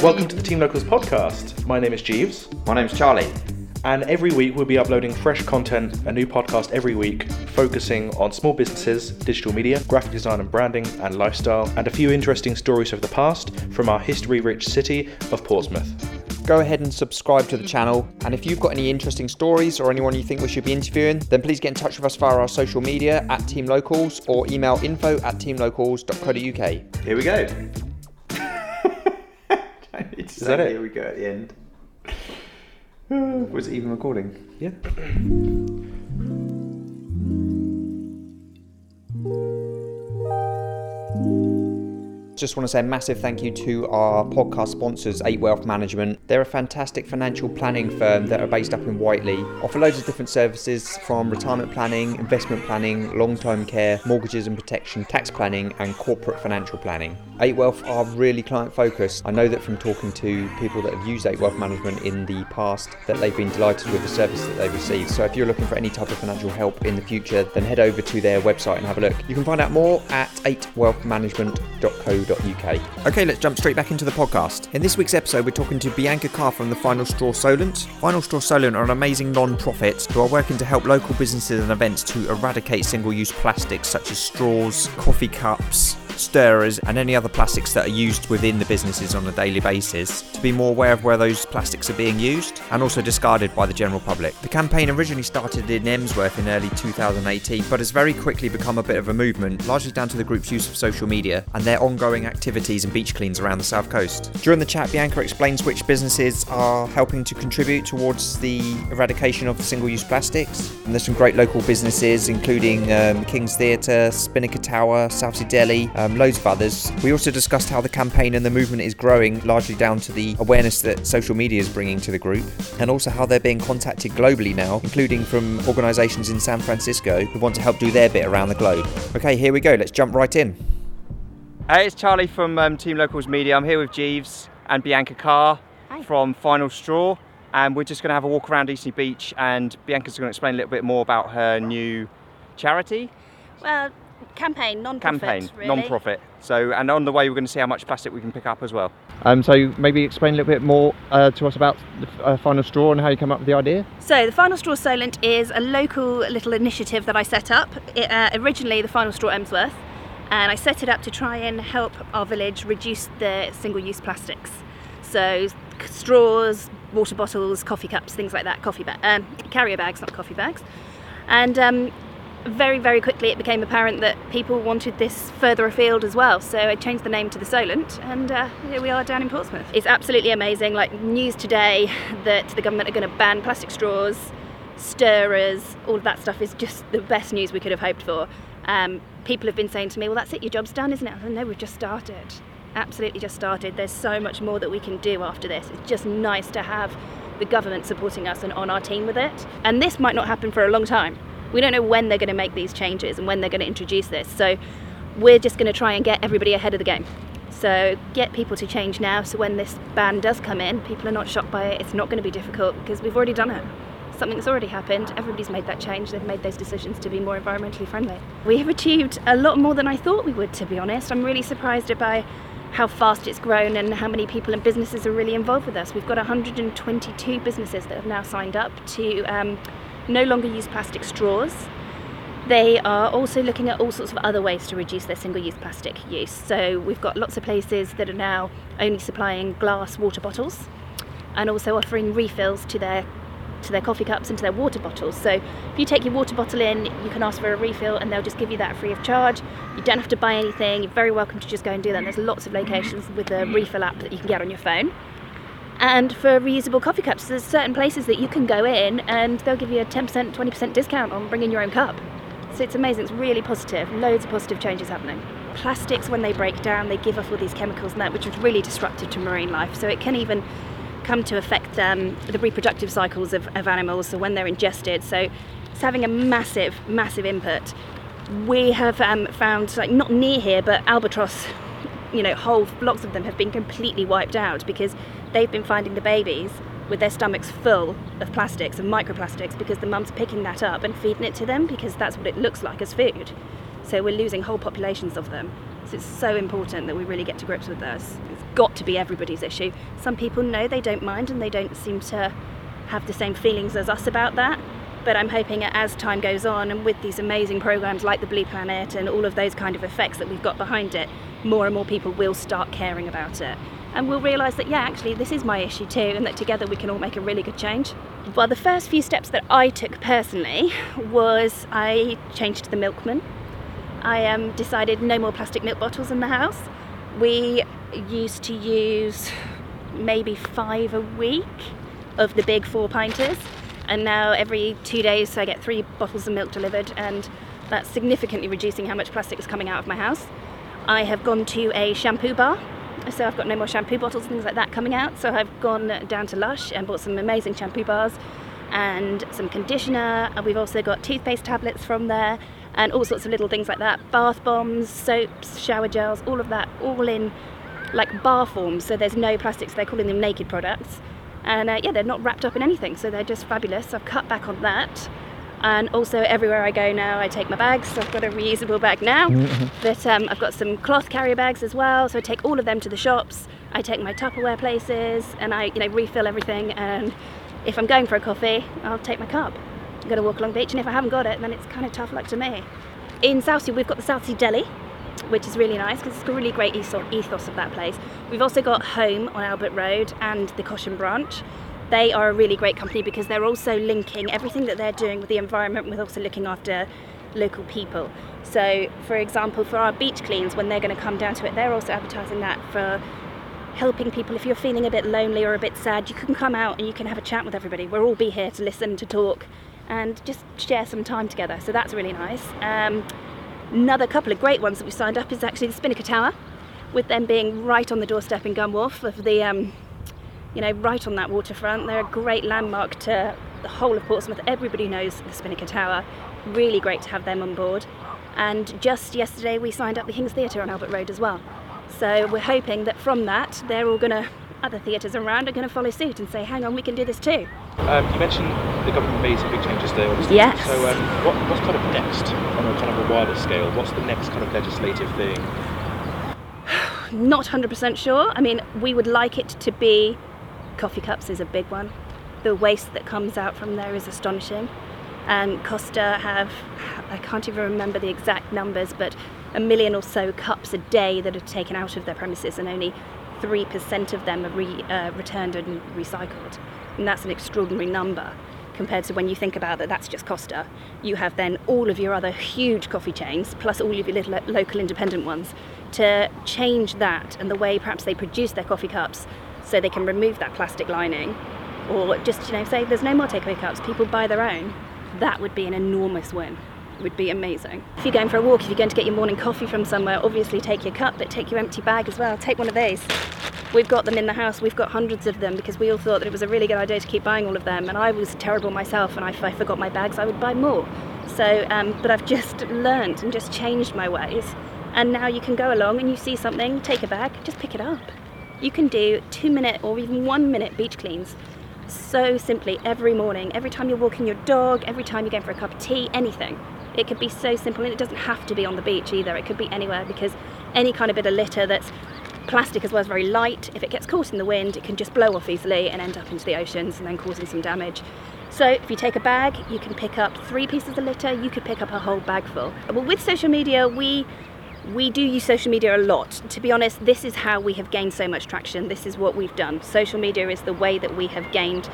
Welcome to the Team Locals podcast. My name is Jeeves, My name's Charlie. and every week we'll be uploading fresh content, a new podcast every week, focusing on small businesses, digital media, graphic design and branding, and lifestyle, and a few interesting stories of the past from our history rich city of Portsmouth. Go ahead and subscribe to the channel. And if you've got any interesting stories or anyone you think we should be interviewing, then please get in touch with us via our social media at Team Locals or email info at teamlocals.co.uk. Here we go. Is that it? Here we go at the end. Was it even recording? Yeah. Just want to say a massive thank you to our podcast sponsors, 8 Wealth Management. They're a fantastic financial planning firm that are based up in Whiteley. Offer loads of different services from retirement planning, investment planning, long-term care, mortgages and protection, tax planning, and corporate financial planning. 8 Wealth are really client focused. I know that from talking to people that have used 8 Wealth Management in the past that they've been delighted with the service that they've received. So if you're looking for any type of financial help in the future, then head over to their website and have a look. You can find out more at 8wealthmanagement.co.uk. Okay, let's jump straight back into the podcast. In this week's episode, we're talking to Bianca Carr from the Final Straw Solent. Final Straw Solent are an amazing non-profit who are working to help local businesses and events to eradicate single-use plastics such as straws, coffee cups, stirrers, and any other plastics that are used within the businesses on a daily basis to be more aware of where those plastics are being used and also discarded by the general public. The campaign originally started in Emsworth in early 2018, but has very quickly become a bit of a movement, largely down to the group's use of social media and their ongoing activities and beach cleans around the south coast. During the chat, Bianca explains which businesses are helping to contribute towards the eradication of single-use plastics, and there's some great local businesses, including um, King's Theatre, Spinnaker Tower, Southsea Deli, um, loads of others. We also discussed how the campaign and the movement is growing, largely down to the awareness that social media is bringing to the group, and also how they're being contacted globally now, including from organisations in San Francisco who want to help do their bit around the globe. Okay, here we go. Let's jump right in. Hey, it's Charlie from um, Team Locals Media. I'm here with Jeeves and Bianca Carr Hi. from Final Straw, and we're just going to have a walk around Eastney Beach. And Bianca's going to explain a little bit more about her new charity Well, campaign, non-profit, campaign, really. non-profit. So, and on the way, we're going to see how much plastic we can pick up as well. Um, so maybe explain a little bit more uh, to us about the uh, Final Straw and how you come up with the idea. So, the Final Straw Solent is a local little initiative that I set up. It, uh, originally, the Final Straw Emsworth, and I set it up to try and help our village reduce the single-use plastics. So, straws, water bottles, coffee cups, things like that. Coffee ba- um, carrier bags, not coffee bags. And um, very, very quickly, it became apparent that people wanted this further afield as well. So I changed the name to the Solent, and uh, here we are down in Portsmouth. It's absolutely amazing. Like news today that the government are going to ban plastic straws, stirrers, all of that stuff is just the best news we could have hoped for. Um, people have been saying to me, "Well, that's it. Your job's done, isn't it?" "No, we've just started. Absolutely, just started. There's so much more that we can do after this. It's just nice to have." The government supporting us and on our team with it. And this might not happen for a long time we don't know when they're going to make these changes and when they're going to introduce this. So we're just going to try and get everybody ahead of the game. So get people to change now so when this ban does come in, people are not shocked by it. It's not going to be difficult because we've already done it. Something's already happened. Everybody's made that change. They've made those decisions to be more environmentally friendly. We have achieved a lot more than I thought we would, to be honest. I'm really surprised by how fast it's grown and how many people and businesses are really involved with us. We've got 122 businesses that have now signed up to um, no longer use plastic straws. They are also looking at all sorts of other ways to reduce their single use plastic use. So we've got lots of places that are now only supplying glass water bottles and also offering refills to their to their coffee cups and to their water bottles. So if you take your water bottle in, you can ask for a refill and they'll just give you that free of charge. You don't have to buy anything. You're very welcome to just go and do that. And there's lots of locations with a refill app that you can get on your phone. And for reusable coffee cups, there's certain places that you can go in and they'll give you a 10%, 20% discount on bringing your own cup. So it's amazing, it's really positive, loads of positive changes happening. Plastics, when they break down, they give off all these chemicals and that, which is really disruptive to marine life. So it can even come to affect um, the reproductive cycles of, of animals, so when they're ingested. So it's having a massive, massive input. We have um, found, like not near here, but albatross, you know, whole flocks of them have been completely wiped out because they've been finding the babies with their stomachs full of plastics and microplastics because the mum's picking that up and feeding it to them because that's what it looks like as food. So we're losing whole populations of them. So it's so important that we really get to grips with this. It's got to be everybody's issue. Some people know they don't mind and they don't seem to have the same feelings as us about that. But I'm hoping as time goes on and with these amazing programs like the Blue Planet and all of those kind of effects that we've got behind it, more and more people will start caring about it. And we'll realise that, yeah, actually, this is my issue too, and that together we can all make a really good change. Well, the first few steps that I took personally was I changed the milkman. I um, decided no more plastic milk bottles in the house. We used to use maybe five a week of the big four pinters, and now every two days I get three bottles of milk delivered, and that's significantly reducing how much plastic is coming out of my house. I have gone to a shampoo bar, so I've got no more shampoo bottles and things like that coming out. So I've gone down to Lush and bought some amazing shampoo bars and some conditioner. And we've also got toothpaste tablets from there and all sorts of little things like that bath bombs, soaps, shower gels, all of that, all in like bar forms. So there's no plastics, they're calling them naked products. And uh, yeah, they're not wrapped up in anything, so they're just fabulous. I've cut back on that. And also, everywhere I go now, I take my bags. So I've got a reusable bag now, but um, I've got some cloth carrier bags as well. So I take all of them to the shops. I take my Tupperware places, and I, you know, refill everything. And if I'm going for a coffee, I'll take my cup. I'm going to walk along the beach, and if I haven't got it, then it's kind of tough luck to me. In Southsea, we've got the Southsea Deli, which is really nice because it's a really great ethos of that place. We've also got Home on Albert Road and the Cosham branch. They are a really great company because they're also linking everything that they're doing with the environment with also looking after local people. So, for example, for our beach cleans, when they're going to come down to it, they're also advertising that for helping people. If you're feeling a bit lonely or a bit sad, you can come out and you can have a chat with everybody. We'll all be here to listen, to talk, and just share some time together. So that's really nice. Um, another couple of great ones that we signed up is actually the Spinnaker Tower, with them being right on the doorstep in Gunwharf of the, um, you know, right on that waterfront. They're a great landmark to the whole of Portsmouth. Everybody knows the Spinnaker Tower. Really great to have them on board. And just yesterday we signed up the Kings Theatre on Albert Road as well. So we're hoping that from that they're all going to, other theatres around are going to follow suit and say, hang on, we can do this too. Um, you mentioned the government made some big changes there, obviously. Yes. So, um, what, what's kind of next on a kind of a wider scale? What's the next kind of legislative thing? Not 100% sure. I mean, we would like it to be coffee cups is a big one. The waste that comes out from there is astonishing. And Costa have, I can't even remember the exact numbers, but a million or so cups a day that are taken out of their premises, and only 3% of them are re, uh, returned and recycled. And that's an extraordinary number compared to when you think about that, that's just Costa. You have then all of your other huge coffee chains, plus all of your little local independent ones, to change that and the way perhaps they produce their coffee cups so they can remove that plastic lining or just you know say there's no more takeaway cups people buy their own. That would be an enormous win. It would be amazing. If you're going for a walk if you're going to get your morning coffee from somewhere obviously take your cup but take your empty bag as well. Take one of these. We've got them in the house. We've got hundreds of them because we all thought that it was a really good idea to keep buying all of them and i was terrible myself and if i forgot my bags. I would buy more. So um, but i've just learned and just changed my ways and now you can go along and you see something take a bag just pick it up you can do two minute or even one minute beach cleans so simply every morning, every time you're walking your dog, every time you're going for a cup of tea, anything. It could be so simple and it doesn't have to be on the beach either. It could be anywhere because any kind of bit of litter that's plastic as well as very light, if it gets caught in the wind, it can just blow off easily and end up into the oceans and then causing some damage. So if you take a bag, you can pick up three pieces of litter, you could pick up a whole bag full. Well, with social media, we we do use social media a lot. To be honest, this is how we have gained so much traction. This is what we've done. Social media is the way that we have gained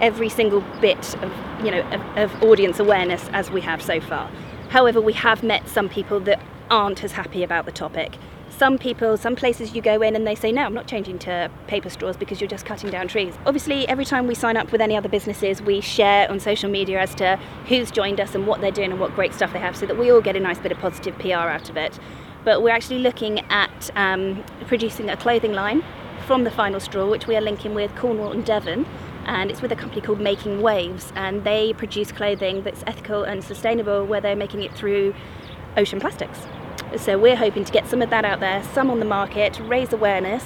every single bit of, you know, of, of audience awareness as we have so far. However, we have met some people that aren't as happy about the topic. Some people, some places you go in and they say, no, I'm not changing to paper straws because you're just cutting down trees. Obviously, every time we sign up with any other businesses, we share on social media as to who's joined us and what they're doing and what great stuff they have so that we all get a nice bit of positive PR out of it. But we're actually looking at um, producing a clothing line from the final straw, which we are linking with Cornwall and Devon. And it's with a company called Making Waves, and they produce clothing that's ethical and sustainable, where they're making it through ocean plastics. So we're hoping to get some of that out there, some on the market, raise awareness,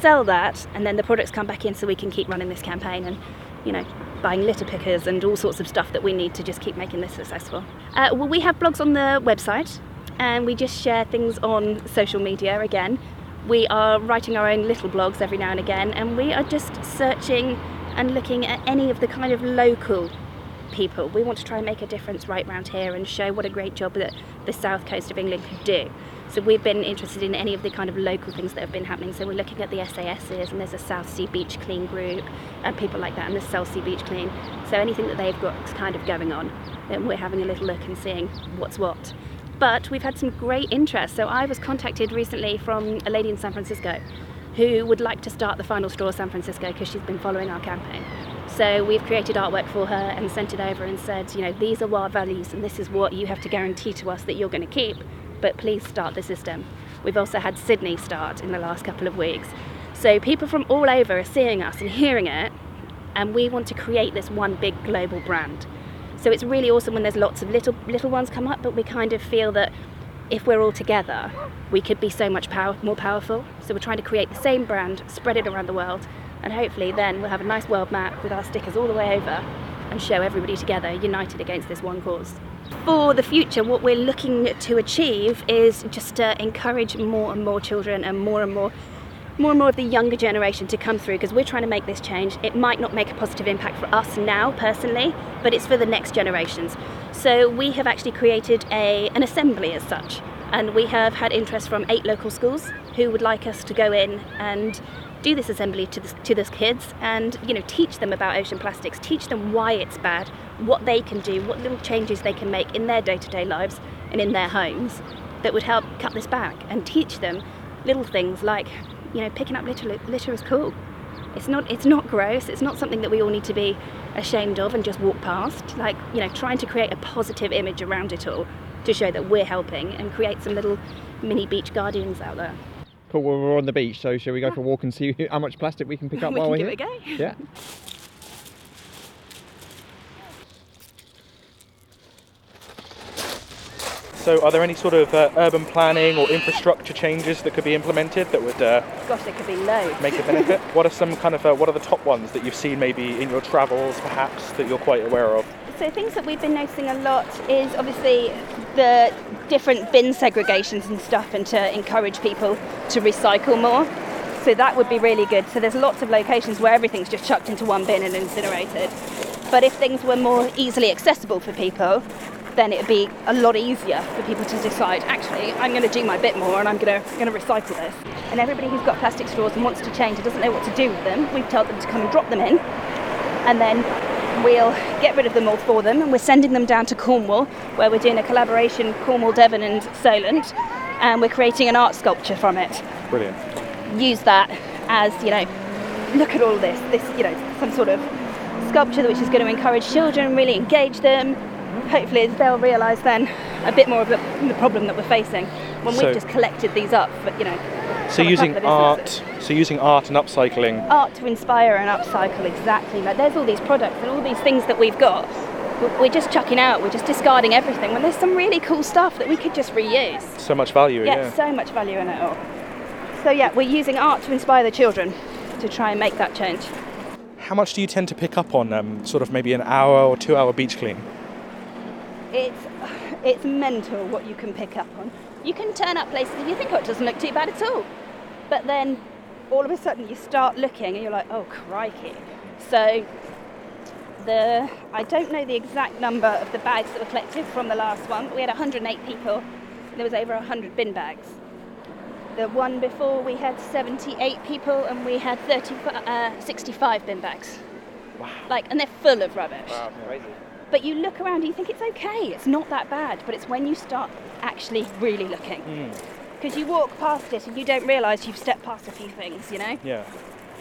sell that, and then the products come back in so we can keep running this campaign and, you know, buying litter pickers and all sorts of stuff that we need to just keep making this successful. Uh, well, we have blogs on the website. and we just share things on social media again. We are writing our own little blogs every now and again, and we are just searching and looking at any of the kind of local people. We want to try and make a difference right round here and show what a great job that the south coast of England could do. So we've been interested in any of the kind of local things that have been happening. So we're looking at the SASs and there's a Southsea Beach Clean group and people like that and the Southsea Beach Clean. So anything that they've got kind of going on, then we're having a little look and seeing what's what. But we've had some great interest. So I was contacted recently from a lady in San Francisco who would like to start the Final Straw San Francisco because she's been following our campaign. So we've created artwork for her and sent it over and said, you know, these are our values and this is what you have to guarantee to us that you're going to keep but please start the system. We've also had Sydney start in the last couple of weeks. So people from all over are seeing us and hearing it, and we want to create this one big global brand. So it's really awesome when there's lots of little little ones come up, but we kind of feel that if we're all together, we could be so much power, more powerful. So we're trying to create the same brand, spread it around the world, and hopefully then we'll have a nice world map with our stickers all the way over and show everybody together, united against this one cause for the future, what we're looking to achieve is just to encourage more and more children and more and more more and more of the younger generation to come through because we're trying to make this change. It might not make a positive impact for us now personally, but it's for the next generations. So we have actually created a, an assembly as such, and we have had interest from eight local schools who would like us to go in and do this assembly to, the, to those kids and you know teach them about ocean plastics, teach them why it's bad, what they can do, what little changes they can make in their day-to-day lives and in their homes that would help cut this back and teach them little things like you know picking up litter litter is cool. It's not it's not gross. It's not something that we all need to be ashamed of and just walk past. Like you know trying to create a positive image around it all to show that we're helping and create some little mini beach guardians out there. Cool. Well, we're on the beach, so shall we go yeah. for a walk and see how much plastic we can pick up we while we're here? It a go. Yeah. So, are there any sort of uh, urban planning or infrastructure changes that could be implemented that would? Uh, Gosh, there could be loads. Make a benefit. what are some kind of uh, what are the top ones that you've seen maybe in your travels, perhaps that you're quite aware of? So things that we've been noticing a lot is obviously the different bin segregations and stuff, and to encourage people to recycle more. So that would be really good. So there's lots of locations where everything's just chucked into one bin and incinerated. But if things were more easily accessible for people, then it would be a lot easier for people to decide, actually, I'm going to do my bit more and I'm going to, going to recycle this. And everybody who's got plastic straws and wants to change and doesn't know what to do with them, we've told them to come and drop them in. And then we'll get rid of them all for them. And we're sending them down to Cornwall, where we're doing a collaboration Cornwall, Devon, and Solent. And we're creating an art sculpture from it. Brilliant. Use that as, you know, look at all this, this, you know, some sort of sculpture which is going to encourage children, really engage them, hopefully they'll realise then a bit more of the, problem that we're facing when so, we've just collected these up. But you know. So using art, so using art and upcycling. Art to inspire and upcycle exactly. Like there's all these products and all these things that we've got. We're just chucking out. We're just discarding everything. When there's some really cool stuff that we could just reuse. So much value. Yeah, yeah. so much value in it all. So yeah, we're using art to inspire the children to try and make that change. How much do you tend to pick up on um, sort of maybe an hour or two hour beach clean? it's it's mental what you can pick up on. You can turn up places and you think, oh, it doesn't look too bad at all. But then all of a sudden you start looking and you're like, oh, crikey. So the I don't know the exact number of the bags that were collected from the last one, but we had 108 people. and there was over 100 bin bags. The one before we had 78 people and we had 30, uh, 65 bin bags. Wow. Like, and they're full of rubbish. Wow, crazy. But you look around and you think it's okay, it's not that bad. But it's when you start actually really looking. Because you walk past it and you don't realise you've stepped past a few things, you know? Yeah.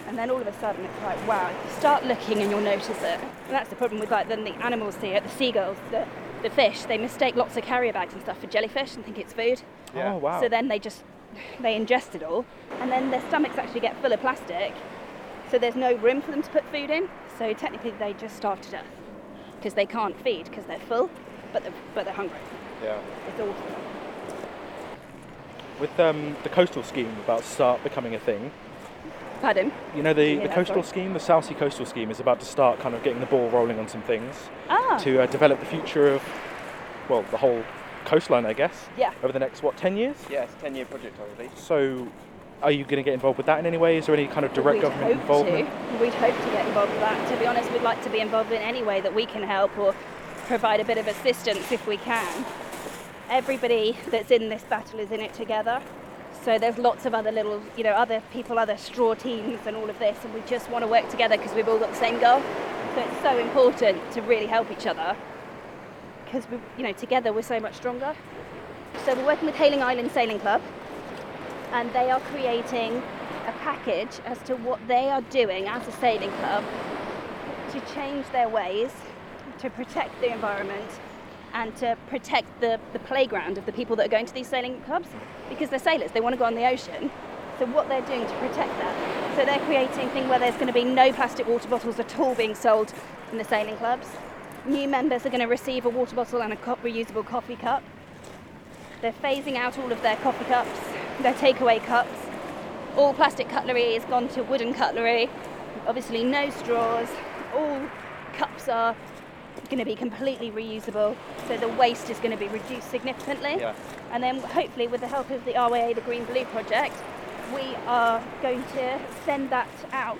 And then all of a sudden it's like, wow, you start looking and you'll notice it. And that's the problem with like then the animals see it, the seagulls, the, the fish, they mistake lots of carrier bags and stuff for jellyfish and think it's food. Yeah. Oh, wow. So then they just, they ingest it all. And then their stomachs actually get full of plastic. So there's no room for them to put food in. So technically they just starve to death because they can't feed because they're full, but they're, but they're hungry. Yeah. It's awful. With um, the coastal scheme about to start becoming a thing. Pardon? You know the, the coastal scheme, the Southsea coastal scheme is about to start kind of getting the ball rolling on some things ah. to uh, develop the future of, well, the whole coastline, I guess. Yeah. Over the next what, ten years? Yeah, it's a 10 year project, obviously. So, are you going to get involved with that in any way? Is there any kind of direct We'd government hope involvement? To. We'd hope to get involved with that. To be honest, we'd like to be involved in any way that we can help or provide a bit of assistance if we can. Everybody that's in this battle is in it together. So there's lots of other little, you know, other people, other straw teams and all of this, and we just want to work together because we've all got the same goal. So it's so important to really help each other because we, you know, together we're so much stronger. So we're working with Hayling Island Sailing Club, and they are creating a package as to what they are doing as a sailing club to change their ways, to protect the environment, and to protect the, the playground of the people that are going to these sailing clubs because they're sailors, they want to go on the ocean. So what they're doing to protect that. So they're creating a thing where there's going to be no plastic water bottles at all being sold in the sailing clubs. New members are going to receive a water bottle and a co- reusable coffee cup. They're phasing out all of their coffee cups, their takeaway cups. All plastic cutlery has gone to wooden cutlery. Obviously, no straws. All cups are going to be completely reusable, so the waste is going to be reduced significantly. Yeah. And then, hopefully, with the help of the RYA, the Green Blue Project, we are going to send that out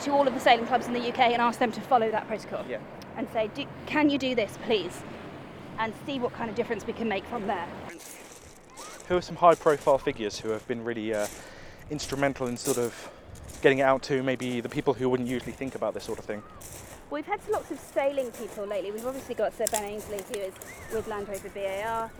to all of the sailing clubs in the UK and ask them to follow that protocol Yeah. and say, do, can you do this, please? And see what kind of difference we can make from there. Who are some high profile figures who have been really uh, instrumental in sort of getting it out to maybe the people who wouldn't usually think about this sort of thing? We've had lots of sailing people lately. We've obviously got Sir Ben Ainslie, who is with Land Rover BAR.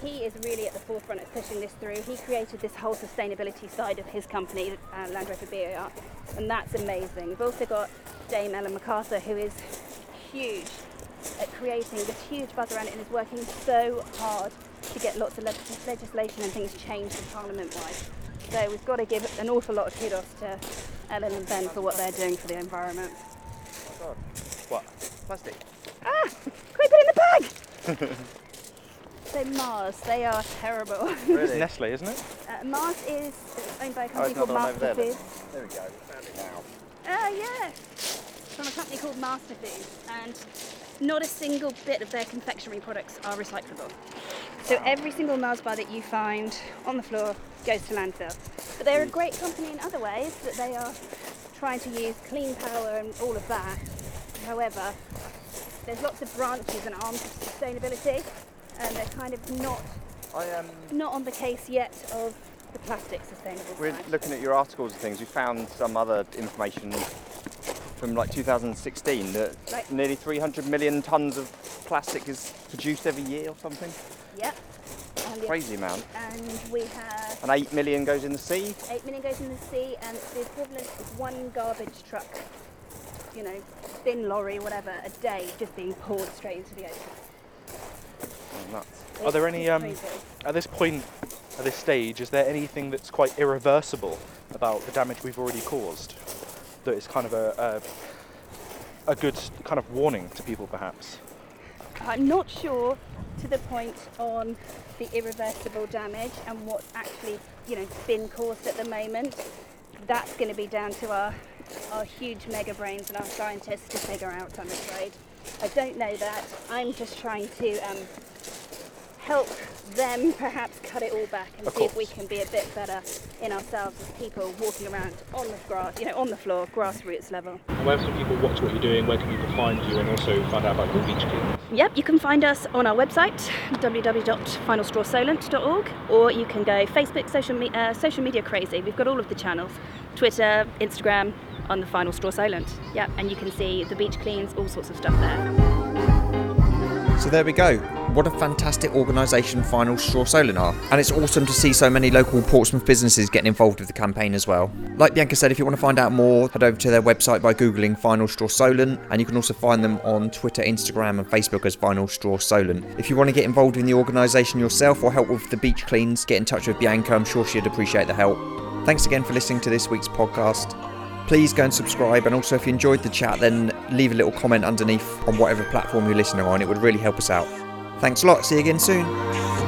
He is really at the forefront of pushing this through. He created this whole sustainability side of his company, uh, Land Rover BAR, and that's amazing. We've also got Dame Ellen MacArthur, who is huge at creating this huge buzz around it and is working so hard to get lots of leg- legislation and things changed Parliament wide. So we've got to give an awful lot of kudos to Ellen and Ben for what they're doing for the environment. What? Plastic. Ah! Can Quick, put it in the bag! so Mars, they are terrible. It's Really? Nestle, isn't it? Uh, Mars is owned by a Oh, company it's called Master there. Foods. There we go. We found it now. Oh yeah, from a company called Masterfoods, and not a single bit of their confectionery products are recyclable. So every single Mars bar that you find on the floor goes to landfill. But they're a great company in other ways that they are trying to use clean power and all of that. However, there's lots of branches and arms of sustainability, and they're kind of not I um, not on the case yet of the plastic sustainable we're side. looking at your articles and things. We found some other information from like 2016 that nearly 300 million tons of plastic is produced every year or something. Yep. And the- Crazy amount. And we have And 8 million goes in the sea. 8 million goes in the sea, and it's the equivalent of one garbage truck, you know, bin lorry, whatever, a day just being poured straight into the ocean. Oh. Are there any um, at this point, at this stage, is there anything that's quite irreversible about the damage we've already caused? That is kind of a a, a good kind of warning to people, perhaps. I'm not sure to the point on the irreversible damage and what's actually, you know, been caused at the moment. That's going to be down to our our huge mega brains and our scientists to figure out. I'm afraid. I don't know that. I'm just trying to um, help them perhaps cut it all back and Of see if we can be a bit better in ourselves as people walking around on the grass, you know, on the floor, grassroots level. Where can people watch what you're doing? Where can people find you, and also find out about your beach clean? Yep, you can find us on our website, www.finalstrawsolent.org, or you can go Facebook, social, me- uh, social media crazy. We've got all of the channels Twitter, Instagram, on the Final Straw Solent. Yep, and you can see the beach cleans, all sorts of stuff there. So there we go. What a fantastic organisation Final Straw Solent are. And it's awesome to see so many local Portsmouth businesses getting involved with the campaign as well. Like Bianca said, if you want to find out more, head over to their website by Googling Final Straw Solent. And you can also find them on Twitter, Instagram, and Facebook as Final Straw Solent. If you want to get involved in the organisation yourself or help with the beach cleans, get in touch with Bianca. I'm sure she'd appreciate the help. Thanks again for listening to this week's podcast. Please go and subscribe, and also if you enjoyed the chat, then leave a little comment underneath on whatever platform you're listening on. It would really help us out. Thanks a lot. See you again soon.